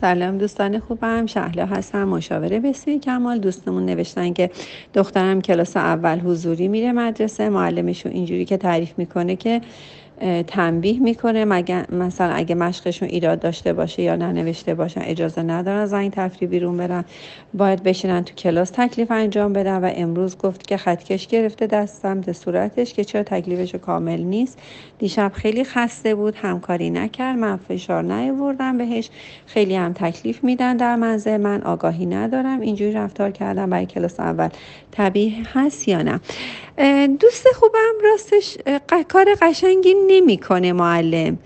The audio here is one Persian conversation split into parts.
سلام دوستان خوبم شهلا هستم مشاوره بسیار کمال دوستمون نوشتن که دخترم کلاس اول حضوری میره مدرسه معلمشون اینجوری که تعریف می‌کنه که تنبیه می‌کنه. مگه مثلا اگه مشقشون ایراد داشته باشه یا ننوشته باشن اجازه ندارن زنگ تفریح بیرون برن. باید بشینن تو کلاس تکلیف انجام بدن و امروز گفت که خطکش گرفته دست سمت صورتش که چرا تکلیفش کامل نیست. دیشب خیلی خسته بود همکاری نکرد. من فشار نیاوردم بهش. خیلی هم تکلیف میدن در منزل. من آگاهی ندارم. اینجوری رفتار کردم برای کلاس اول طبیعی هست یا نه؟ دوست خوبم راستش کار قشنگی نمی‌کنه معلم.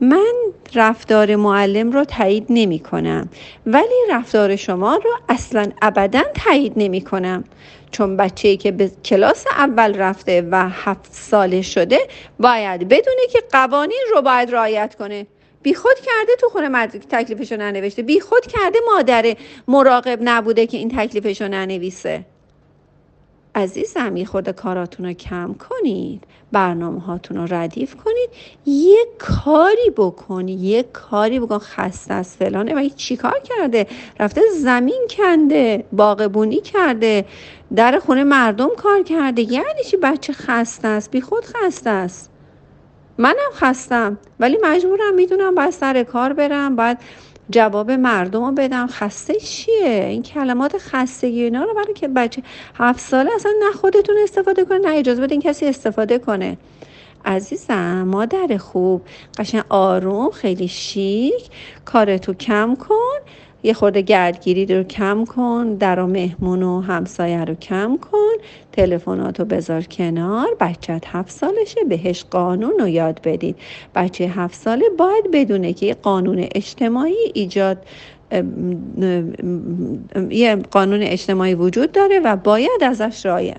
من رفتار معلم رو تایید نمی کنم ولی رفتار شما رو اصلا ابدا تایید نمی کنم چون بچه که به کلاس اول رفته و هفت ساله شده باید بدونه که قوانین رو باید رعایت کنه. بی خود کرده تو خونه مد... تکلیفشو ننوشته. بی خود کرده مادر مراقب نبوده که این تکلیفشو ننویسه. عزیزم یه خورده کاراتون رو کم کنید برنامه هاتون رو ردیف کنید یه کاری بکنید یه کاری بکن. خسته از فلانه. و چی کار کرده؟ رفته زمین کنده باغبونی کرده در خونه مردم کار کرده. یعنی چی؟ بچه خسته است بی خود خسته است. منم خستم ولی مجبورم می‌دونم باید سر کار برم باید جواب مردم رو بدم. خسته چیه؟ این کلمات خستگی اینا رو برای که بچه هفت ساله اصلا نه خودتون استفاده کنه نه اجازه بدین کسی استفاده کنه. عزیزم مادر خوب قشن آروم خیلی شیک کارتو کم کن. یه خورده گردگیری رو کم کن در و مهمون و همسایه رو کم کن تلفناتو بذار کنار. بچت هفت سالشه بهش قانون رو یاد بدید بچه هفت ساله باید بدونه که قانون اجتماعی ایجاد یه قانون اجتماعی وجود داره و باید ازش رایه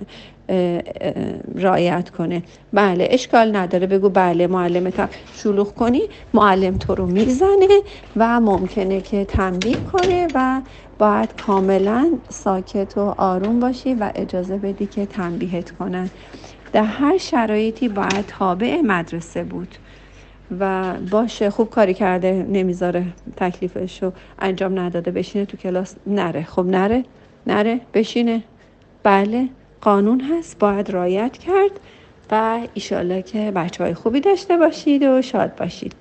رعایت کنه. بله اشکال نداره. بگو بله معلمت شلوغ کنی معلم تو رو می‌زنه و ممکنه که تنبیه کنه و باید کاملا ساکت و آروم باشی و اجازه بدی که تنبیهت کنن. در هر شرایطی باید تابع مدرسه بود و باشه خوب کاری کرده نمی‌ذاره تکلیفش رو انجام نداده بشینه تو کلاس نره. خب نره؟ نره؟ بشینه؟ بله؟ قانون هست باید رایت کرد و ایشالله که بچه های خوبی داشته باشید و شاد باشید.